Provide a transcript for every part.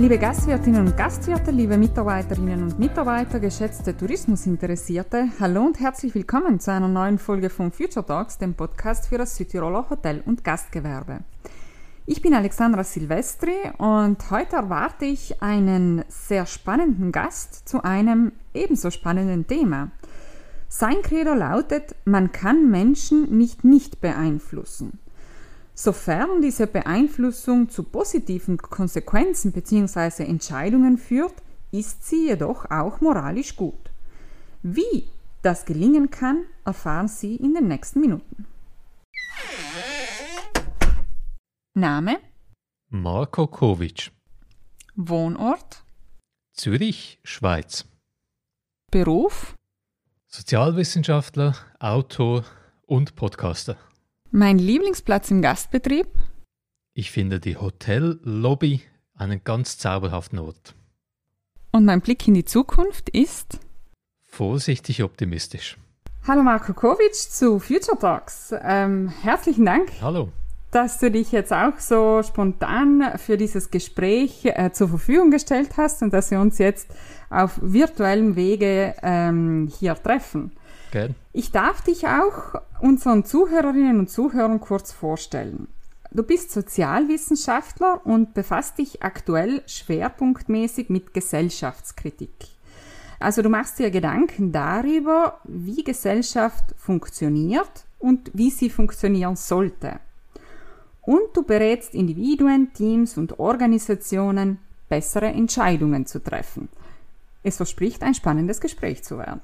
Liebe Gastwirtinnen und Gastwirte, liebe Mitarbeiterinnen und Mitarbeiter, geschätzte Tourismusinteressierte, hallo und herzlich willkommen zu einer neuen Folge von Future Talks, dem Podcast für das Südtiroler Hotel- und Gastgewerbe. Ich bin Alexandra Silvestri und heute erwarte ich einen sehr spannenden Gast zu einem ebenso spannenden Thema. Sein Credo lautet, man kann Menschen nicht nicht beeinflussen. Sofern diese Beeinflussung zu positiven Konsequenzen bzw. Entscheidungen führt, ist sie jedoch auch moralisch gut. Wie das gelingen kann, erfahren Sie in den nächsten Minuten. Name Marko Kovic. Wohnort Zürich, Schweiz. Beruf Sozialwissenschaftler, Autor und Podcaster. Mein Lieblingsplatz im Gastbetrieb? Ich finde die Hotellobby einen ganz zauberhaften Ort. Und mein Blick in die Zukunft ist? Vorsichtig optimistisch. Hallo Marco Kovic zu Future Talks. Ähm, herzlichen Dank. Hallo. Dass du dich jetzt auch so spontan für dieses Gespräch äh, zur Verfügung gestellt hast und dass wir uns jetzt auf virtuellem Wege ähm, hier treffen. Gern. Ich darf dich auch unseren Zuhörerinnen und Zuhörern kurz vorstellen. Du bist Sozialwissenschaftler und befasst dich aktuell schwerpunktmäßig mit Gesellschaftskritik. Also du machst dir Gedanken darüber, wie Gesellschaft funktioniert und wie sie funktionieren sollte. Und du berätst Individuen, Teams und Organisationen, bessere Entscheidungen zu treffen. Es verspricht ein spannendes Gespräch zu werden.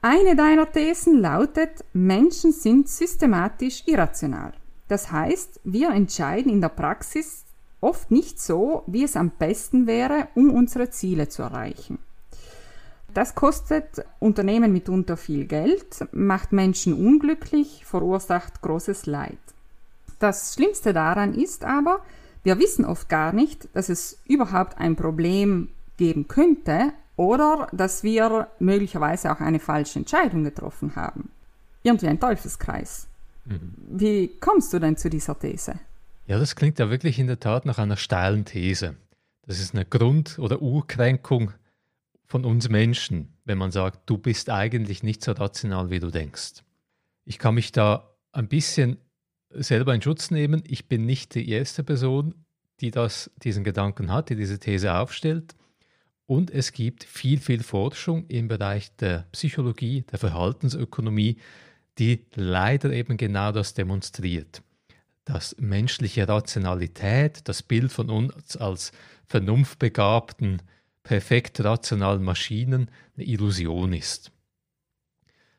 Eine deiner Thesen lautet, Menschen sind systematisch irrational. Das heißt, wir entscheiden in der Praxis oft nicht so, wie es am besten wäre, um unsere Ziele zu erreichen. Das kostet Unternehmen mitunter viel Geld, macht Menschen unglücklich, verursacht großes Leid. Das Schlimmste daran ist aber, wir wissen oft gar nicht, dass es überhaupt ein Problem geben könnte, oder dass wir möglicherweise auch eine falsche Entscheidung getroffen haben. Irgendwie ein Teufelskreis. Mhm. Wie kommst du denn zu dieser These? Ja, das klingt ja wirklich in der Tat nach einer steilen These. Das ist eine Grund- oder Urkränkung von uns Menschen, wenn man sagt, du bist eigentlich nicht so rational, wie du denkst. Ich kann mich da ein bisschen selber in Schutz nehmen. Ich bin nicht die erste Person, die das, diesen Gedanken hat, die diese These aufstellt. Und es gibt viel, viel Forschung im Bereich der Psychologie, der Verhaltensökonomie, die leider eben genau das demonstriert. Dass menschliche Rationalität, das Bild von uns als vernunftbegabten, perfekt rationalen Maschinen eine Illusion ist.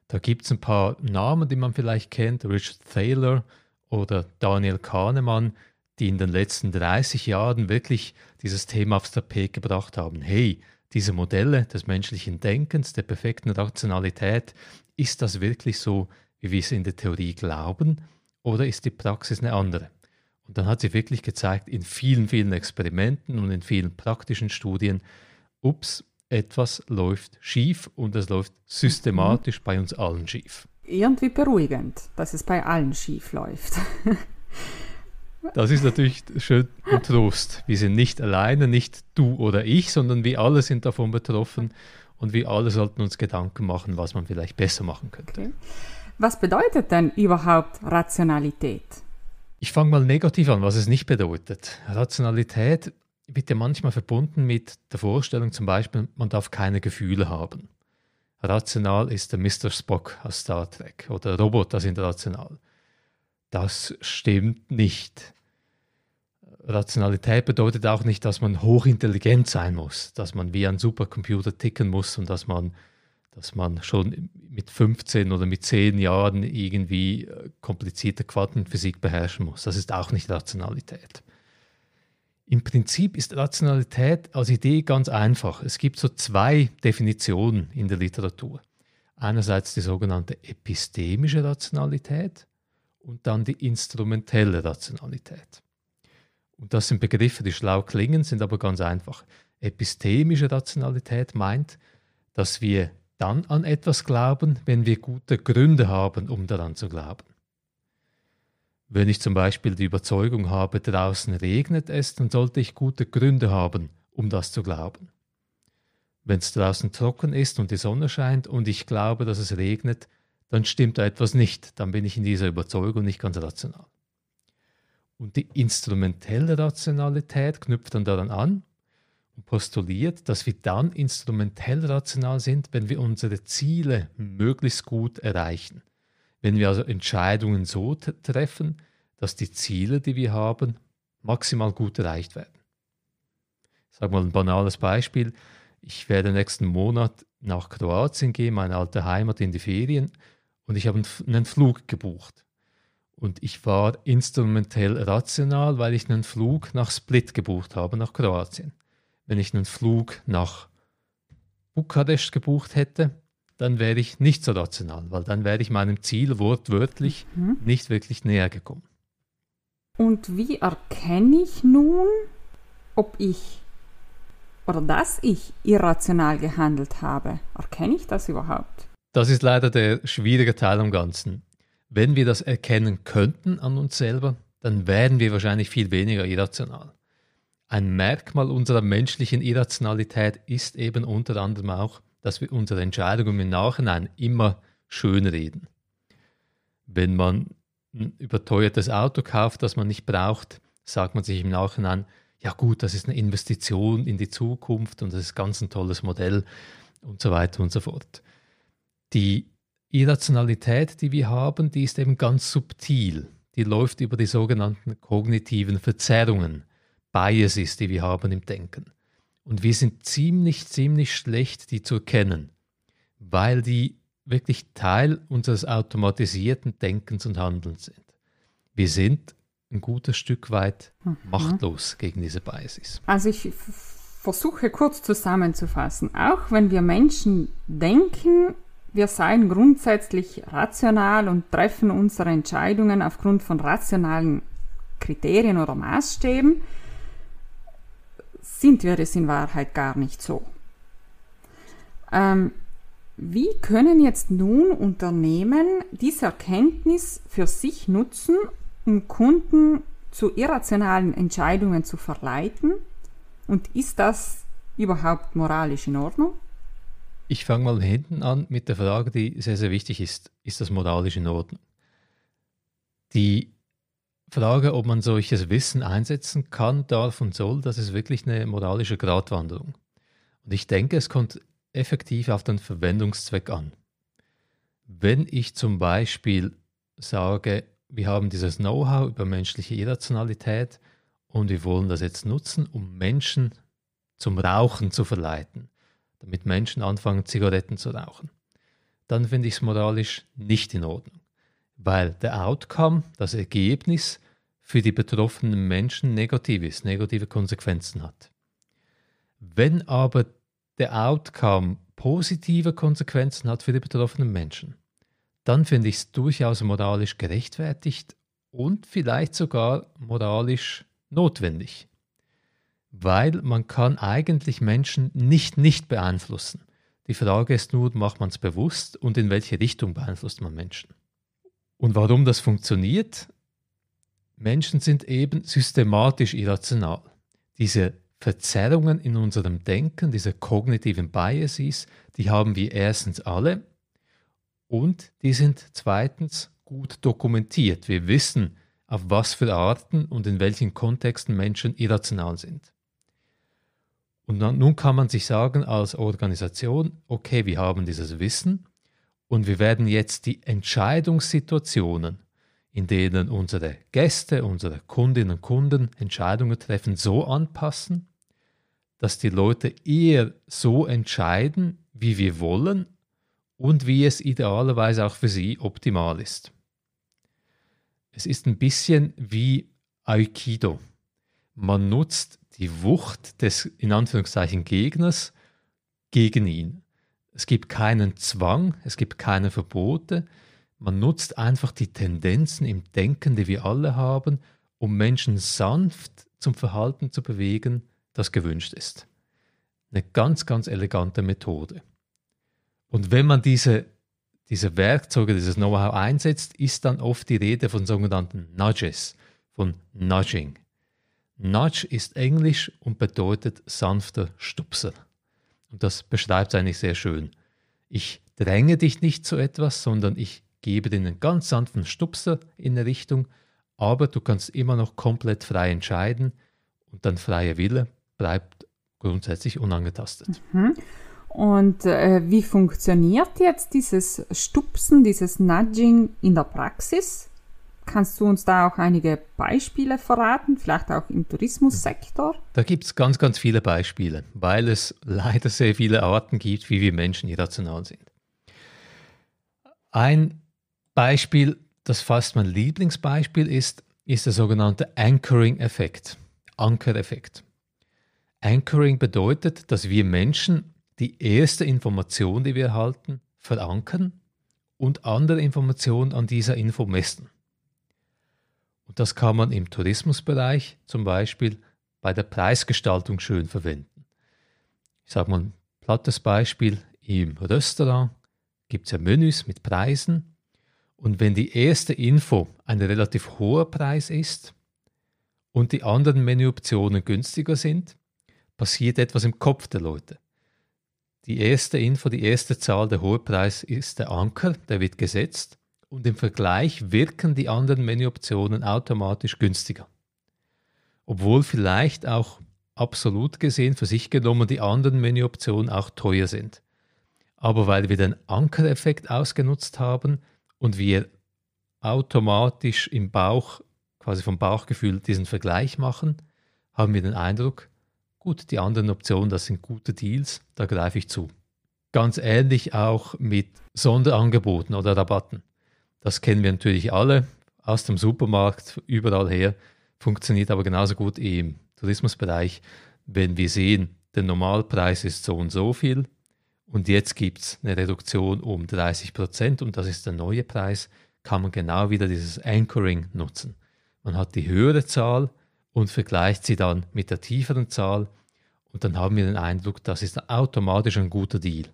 Da gibt es ein paar Namen, die man vielleicht kennt, Richard Thaler oder Daniel Kahnemann, die in den letzten 30 Jahren wirklich dieses Thema aufs Tapet gebracht haben. Hey, diese Modelle des menschlichen Denkens, der perfekten Rationalität, ist das wirklich so, wie wir es in der Theorie glauben, oder ist die Praxis eine andere? Und dann hat sie wirklich gezeigt, in vielen, vielen Experimenten und in vielen praktischen Studien, ups, etwas läuft schief und es läuft systematisch mhm. bei uns allen schief. Irgendwie beruhigend, dass es bei allen schief läuft. Das ist natürlich schön und Trost. Wir sind nicht alleine, nicht du oder ich, sondern wir alle sind davon betroffen und wir alle sollten uns Gedanken machen, was man vielleicht besser machen könnte. Okay. Was bedeutet denn überhaupt Rationalität? Ich fange mal negativ an, was es nicht bedeutet. Rationalität wird ja manchmal verbunden mit der Vorstellung zum Beispiel, man darf keine Gefühle haben. Rational ist der Mr. Spock aus Star Trek oder Roboter sind rational. Das stimmt nicht. Rationalität bedeutet auch nicht, dass man hochintelligent sein muss, dass man wie ein Supercomputer ticken muss und dass man, dass man schon mit 15 oder mit 10 Jahren irgendwie äh, komplizierte Quantenphysik beherrschen muss. Das ist auch nicht Rationalität. Im Prinzip ist Rationalität als Idee ganz einfach. Es gibt so zwei Definitionen in der Literatur. Einerseits die sogenannte epistemische Rationalität und dann die instrumentelle Rationalität. Und das sind Begriffe, die schlau klingen, sind aber ganz einfach. Epistemische Rationalität meint, dass wir dann an etwas glauben, wenn wir gute Gründe haben, um daran zu glauben. Wenn ich zum Beispiel die Überzeugung habe, draußen regnet es, dann sollte ich gute Gründe haben, um das zu glauben. Wenn es draußen trocken ist und die Sonne scheint und ich glaube, dass es regnet, dann stimmt da etwas nicht. Dann bin ich in dieser Überzeugung nicht ganz rational. Und die instrumentelle Rationalität knüpft dann daran an und postuliert, dass wir dann instrumentell rational sind, wenn wir unsere Ziele möglichst gut erreichen. Wenn wir also Entscheidungen so treffen, dass die Ziele, die wir haben, maximal gut erreicht werden. Ich sage mal ein banales Beispiel. Ich werde nächsten Monat nach Kroatien gehen, meine alte Heimat in die Ferien, und ich habe einen Flug gebucht. Und ich war instrumentell rational, weil ich einen Flug nach Split gebucht habe, nach Kroatien. Wenn ich einen Flug nach Bukarest gebucht hätte, dann wäre ich nicht so rational, weil dann wäre ich meinem Ziel wortwörtlich mhm. nicht wirklich näher gekommen. Und wie erkenne ich nun, ob ich oder dass ich irrational gehandelt habe? Erkenne ich das überhaupt? Das ist leider der schwierige Teil am Ganzen. Wenn wir das erkennen könnten an uns selber, dann wären wir wahrscheinlich viel weniger irrational. Ein Merkmal unserer menschlichen Irrationalität ist eben unter anderem auch, dass wir unsere Entscheidungen im Nachhinein immer schön reden. Wenn man ein überteuertes Auto kauft, das man nicht braucht, sagt man sich im Nachhinein, ja gut, das ist eine Investition in die Zukunft und das ist ganz ein tolles Modell und so weiter und so fort. Die Irrationalität, die wir haben, die ist eben ganz subtil. Die läuft über die sogenannten kognitiven Verzerrungen, Biases, die wir haben im Denken. Und wir sind ziemlich, ziemlich schlecht, die zu erkennen, weil die wirklich Teil unseres automatisierten Denkens und Handelns sind. Wir sind ein gutes Stück weit mhm. machtlos gegen diese Biases. Also ich versuche kurz zusammenzufassen. Auch wenn wir Menschen denken, wir seien grundsätzlich rational und treffen unsere Entscheidungen aufgrund von rationalen Kriterien oder Maßstäben, sind wir es in Wahrheit gar nicht so. Ähm, wie können jetzt nun Unternehmen diese Erkenntnis für sich nutzen, um Kunden zu irrationalen Entscheidungen zu verleiten? Und ist das überhaupt moralisch in Ordnung? Ich fange mal hinten an mit der Frage, die sehr, sehr wichtig ist. Ist das moralisch in Ordnung? Die Frage, ob man solches Wissen einsetzen kann, darf und soll, das ist wirklich eine moralische Gratwanderung. Und ich denke, es kommt effektiv auf den Verwendungszweck an. Wenn ich zum Beispiel sage, wir haben dieses Know-how über menschliche Irrationalität und wir wollen das jetzt nutzen, um Menschen zum Rauchen zu verleiten, damit Menschen anfangen, Zigaretten zu rauchen, dann finde ich es moralisch nicht in Ordnung, weil der Outcome, das Ergebnis für die betroffenen Menschen negativ ist, negative Konsequenzen hat. Wenn aber der Outcome positive Konsequenzen hat für die betroffenen Menschen, dann finde ich es durchaus moralisch gerechtfertigt und vielleicht sogar moralisch notwendig weil man kann eigentlich Menschen nicht nicht beeinflussen. Die Frage ist nur, macht man es bewusst und in welche Richtung beeinflusst man Menschen? Und warum das funktioniert? Menschen sind eben systematisch irrational. Diese Verzerrungen in unserem Denken, diese kognitiven Biases, die haben wir erstens alle und die sind zweitens gut dokumentiert. Wir wissen, auf was für Arten und in welchen Kontexten Menschen irrational sind. Und dann, nun kann man sich sagen als Organisation, okay, wir haben dieses Wissen und wir werden jetzt die Entscheidungssituationen, in denen unsere Gäste, unsere Kundinnen und Kunden Entscheidungen treffen, so anpassen, dass die Leute eher so entscheiden, wie wir wollen und wie es idealerweise auch für sie optimal ist. Es ist ein bisschen wie Aikido. Man nutzt die Wucht des in Anführungszeichen Gegners gegen ihn. Es gibt keinen Zwang, es gibt keine Verbote. Man nutzt einfach die Tendenzen im Denken, die wir alle haben, um Menschen sanft zum Verhalten zu bewegen, das gewünscht ist. Eine ganz, ganz elegante Methode. Und wenn man diese, diese Werkzeuge, dieses Know-how einsetzt, ist dann oft die Rede von sogenannten Nudges, von Nudging. Nudge ist Englisch und bedeutet sanfter Stupser. Und das beschreibt es eigentlich sehr schön. Ich dränge dich nicht zu etwas, sondern ich gebe dir einen ganz sanften Stupser in eine Richtung, aber du kannst immer noch komplett frei entscheiden und dein freier Wille bleibt grundsätzlich unangetastet. Mhm. Und äh, wie funktioniert jetzt dieses Stupsen, dieses Nudging in der Praxis? Kannst du uns da auch einige Beispiele verraten, vielleicht auch im Tourismussektor? Da gibt es ganz, ganz viele Beispiele, weil es leider sehr viele Arten gibt, wie wir Menschen irrational sind. Ein Beispiel, das fast mein Lieblingsbeispiel ist, ist der sogenannte Anchoring-Effekt, Ankereffekt. Anchoring bedeutet, dass wir Menschen die erste Information, die wir erhalten, verankern und andere Informationen an dieser Info messen. Und das kann man im Tourismusbereich zum Beispiel bei der Preisgestaltung schön verwenden. Ich sage mal ein plattes Beispiel, im Restaurant gibt es ja Menüs mit Preisen und wenn die erste Info ein relativ hoher Preis ist und die anderen Menüoptionen günstiger sind, passiert etwas im Kopf der Leute. Die erste Info, die erste Zahl, der hohe Preis ist der Anker, der wird gesetzt und im Vergleich wirken die anderen Menüoptionen automatisch günstiger. Obwohl vielleicht auch absolut gesehen für sich genommen die anderen Menüoptionen auch teuer sind. Aber weil wir den Ankereffekt ausgenutzt haben und wir automatisch im Bauch, quasi vom Bauchgefühl, diesen Vergleich machen, haben wir den Eindruck, Gut, die anderen Optionen, das sind gute Deals, da greife ich zu. Ganz ähnlich auch mit Sonderangeboten oder Rabatten. Das kennen wir natürlich alle aus dem Supermarkt, überall her, funktioniert aber genauso gut im Tourismusbereich, wenn wir sehen, der Normalpreis ist so und so viel und jetzt gibt es eine Reduktion um 30 Prozent und das ist der neue Preis, kann man genau wieder dieses Anchoring nutzen. Man hat die höhere Zahl und vergleicht sie dann mit der tieferen Zahl und dann haben wir den Eindruck, das ist automatisch ein guter Deal.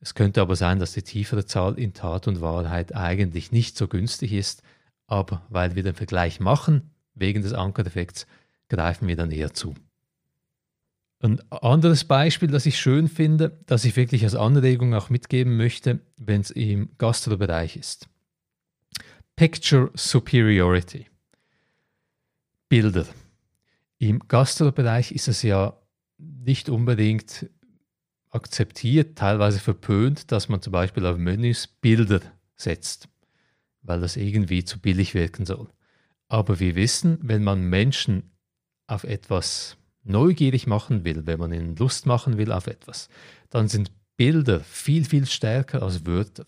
Es könnte aber sein, dass die tiefere Zahl in Tat und Wahrheit eigentlich nicht so günstig ist, aber weil wir den Vergleich machen, wegen des Ankereffekts, greifen wir dann eher zu. Ein anderes Beispiel, das ich schön finde, das ich wirklich als Anregung auch mitgeben möchte, wenn es im Gastrobereich ist. Picture Superiority. Bilder. Im Gastrobereich ist es ja nicht unbedingt akzeptiert, teilweise verpönt, dass man zum Beispiel auf Menüs Bilder setzt, weil das irgendwie zu billig wirken soll. Aber wir wissen, wenn man Menschen auf etwas neugierig machen will, wenn man ihnen Lust machen will auf etwas, dann sind Bilder viel, viel stärker als Wörter.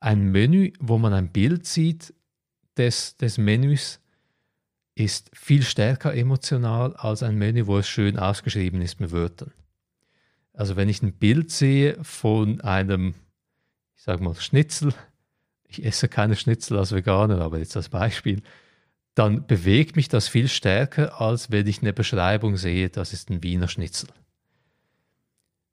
Ein Menü, wo man ein Bild sieht des, des Menüs, ist viel stärker emotional als ein Menü, wo es schön ausgeschrieben ist mit Wörtern. Also wenn ich ein Bild sehe von einem, ich sage mal, Schnitzel, ich esse keine Schnitzel als Veganer, aber jetzt als Beispiel, dann bewegt mich das viel stärker, als wenn ich eine Beschreibung sehe, das ist ein Wiener Schnitzel.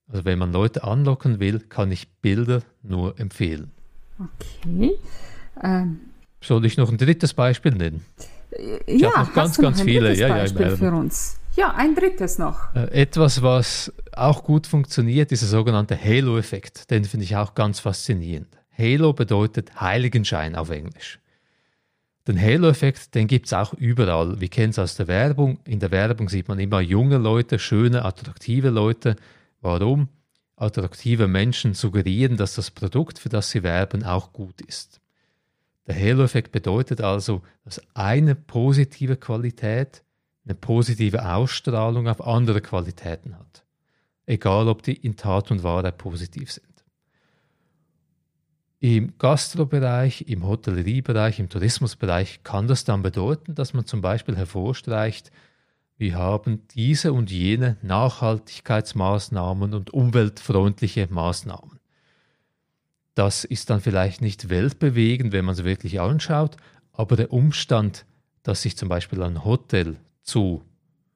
Also wenn man Leute anlocken will, kann ich Bilder nur empfehlen. Okay. Ähm. Soll ich noch ein drittes Beispiel nennen? Ich ja, noch ganz, ganz viele. Ja, Beispiel ja, für uns. Ja, ein drittes noch. Äh, etwas, was auch gut funktioniert, ist der sogenannte Halo-Effekt. Den finde ich auch ganz faszinierend. Halo bedeutet Heiligenschein auf Englisch. Den Halo-Effekt, den gibt es auch überall. Wir kennen es aus der Werbung. In der Werbung sieht man immer junge Leute, schöne, attraktive Leute. Warum? Attraktive Menschen suggerieren, dass das Produkt, für das sie werben, auch gut ist. Der Halo-Effekt bedeutet also, dass eine positive Qualität eine positive Ausstrahlung auf andere Qualitäten hat. Egal, ob die in Tat und Wahrheit positiv sind. Im Gastrobereich, im Hotelleriebereich, im Tourismusbereich kann das dann bedeuten, dass man zum Beispiel hervorstreicht, wir haben diese und jene Nachhaltigkeitsmaßnahmen und umweltfreundliche Maßnahmen. Das ist dann vielleicht nicht weltbewegend, wenn man es wirklich anschaut, aber der Umstand, dass sich zum Beispiel ein Hotel zu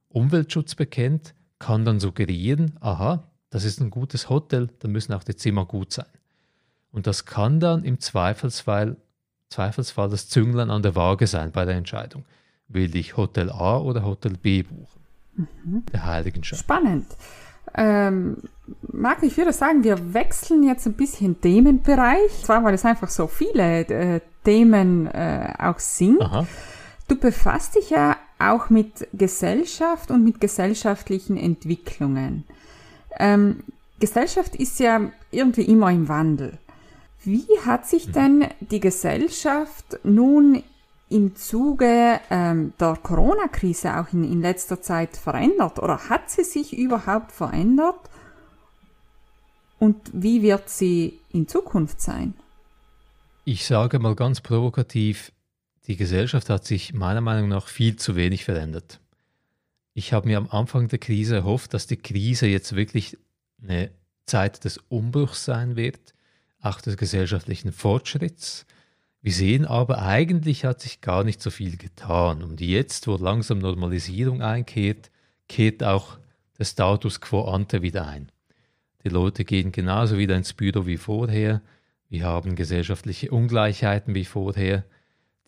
Umweltschutz bekennt, kann dann suggerieren, aha, das ist ein gutes Hotel, da müssen auch die Zimmer gut sein. Und das kann dann im Zweifelsfall, Zweifelsfall das Zünglein an der Waage sein bei der Entscheidung. will ich Hotel A oder Hotel B buchen? Mhm. Der Heiligenschein. Spannend. Ähm, Marc, ich würde sagen, wir wechseln jetzt ein bisschen Themenbereich. Zwar, weil es einfach so viele äh, Themen äh, auch sind. Aha. Du befasst dich ja auch mit Gesellschaft und mit gesellschaftlichen Entwicklungen. Ähm, Gesellschaft ist ja irgendwie immer im Wandel. Wie hat sich mhm. denn die Gesellschaft nun im Zuge ähm, der Corona-Krise auch in, in letzter Zeit verändert? Oder hat sie sich überhaupt verändert? Und wie wird sie in Zukunft sein? Ich sage mal ganz provokativ, die Gesellschaft hat sich meiner Meinung nach viel zu wenig verändert. Ich habe mir am Anfang der Krise erhofft, dass die Krise jetzt wirklich eine Zeit des Umbruchs sein wird, auch des gesellschaftlichen Fortschritts. Wir sehen aber, eigentlich hat sich gar nicht so viel getan. Und jetzt, wo langsam Normalisierung einkehrt, kehrt auch der Status quo ante wieder ein. Die Leute gehen genauso wieder ins Büro wie vorher. Wir haben gesellschaftliche Ungleichheiten wie vorher.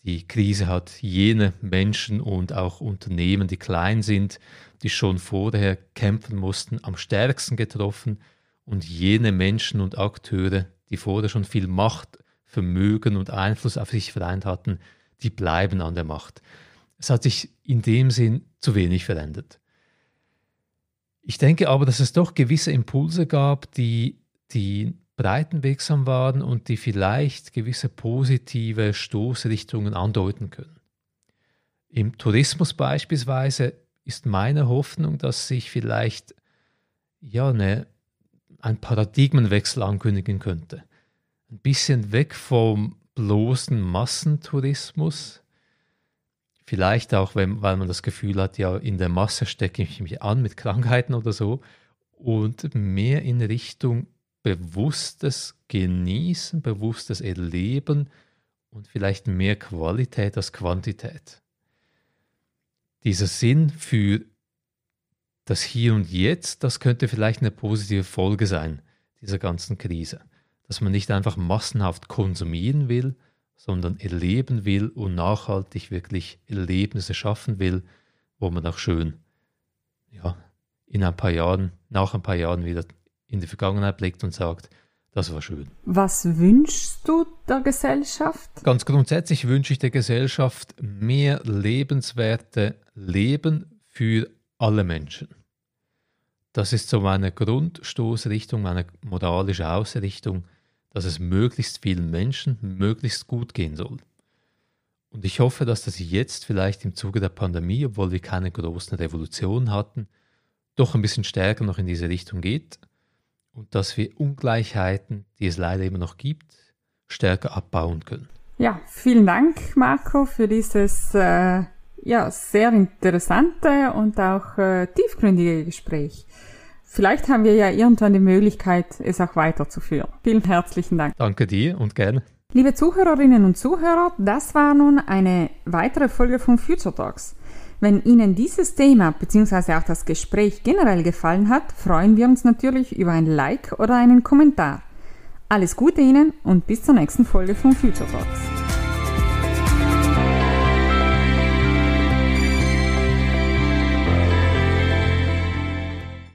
Die Krise hat jene Menschen und auch Unternehmen, die klein sind, die schon vorher kämpfen mussten, am stärksten getroffen und jene Menschen und Akteure, die vorher schon viel Macht, Vermögen und Einfluss auf sich vereint hatten, die bleiben an der Macht. Es hat sich in dem Sinn zu wenig verändert. Ich denke aber, dass es doch gewisse Impulse gab, die, die breitenwirksam waren und die vielleicht gewisse positive Stoßrichtungen andeuten können. Im Tourismus beispielsweise ist meine Hoffnung, dass sich vielleicht ja, eine, ein Paradigmenwechsel ankündigen könnte. Ein bisschen weg vom bloßen Massentourismus. Vielleicht auch, wenn, weil man das Gefühl hat, ja, in der Masse stecke ich mich an mit Krankheiten oder so. Und mehr in Richtung bewusstes Genießen, bewusstes Erleben und vielleicht mehr Qualität als Quantität. Dieser Sinn für das Hier und Jetzt, das könnte vielleicht eine positive Folge sein dieser ganzen Krise. Dass man nicht einfach massenhaft konsumieren will, sondern erleben will und nachhaltig wirklich Erlebnisse schaffen will, wo man auch schön ja, in ein paar Jahren, nach ein paar Jahren wieder in die Vergangenheit blickt und sagt, das war schön. Was wünschst du der Gesellschaft? Ganz grundsätzlich wünsche ich der Gesellschaft mehr lebenswerte Leben für alle Menschen. Das ist so meine Grundstoßrichtung, meine moralische Ausrichtung, dass es möglichst vielen Menschen möglichst gut gehen soll. Und ich hoffe, dass das jetzt vielleicht im Zuge der Pandemie, obwohl wir keine großen Revolutionen hatten, doch ein bisschen stärker noch in diese Richtung geht und dass wir Ungleichheiten, die es leider immer noch gibt, stärker abbauen können. Ja, vielen Dank, Marco, für dieses äh, ja, sehr interessante und auch äh, tiefgründige Gespräch. Vielleicht haben wir ja irgendwann die Möglichkeit, es auch weiterzuführen. Vielen herzlichen Dank. Danke dir und gerne. Liebe Zuhörerinnen und Zuhörer, das war nun eine weitere Folge von Future Talks. Wenn Ihnen dieses Thema bzw. auch das Gespräch generell gefallen hat, freuen wir uns natürlich über ein Like oder einen Kommentar. Alles Gute Ihnen und bis zur nächsten Folge von Future Talks.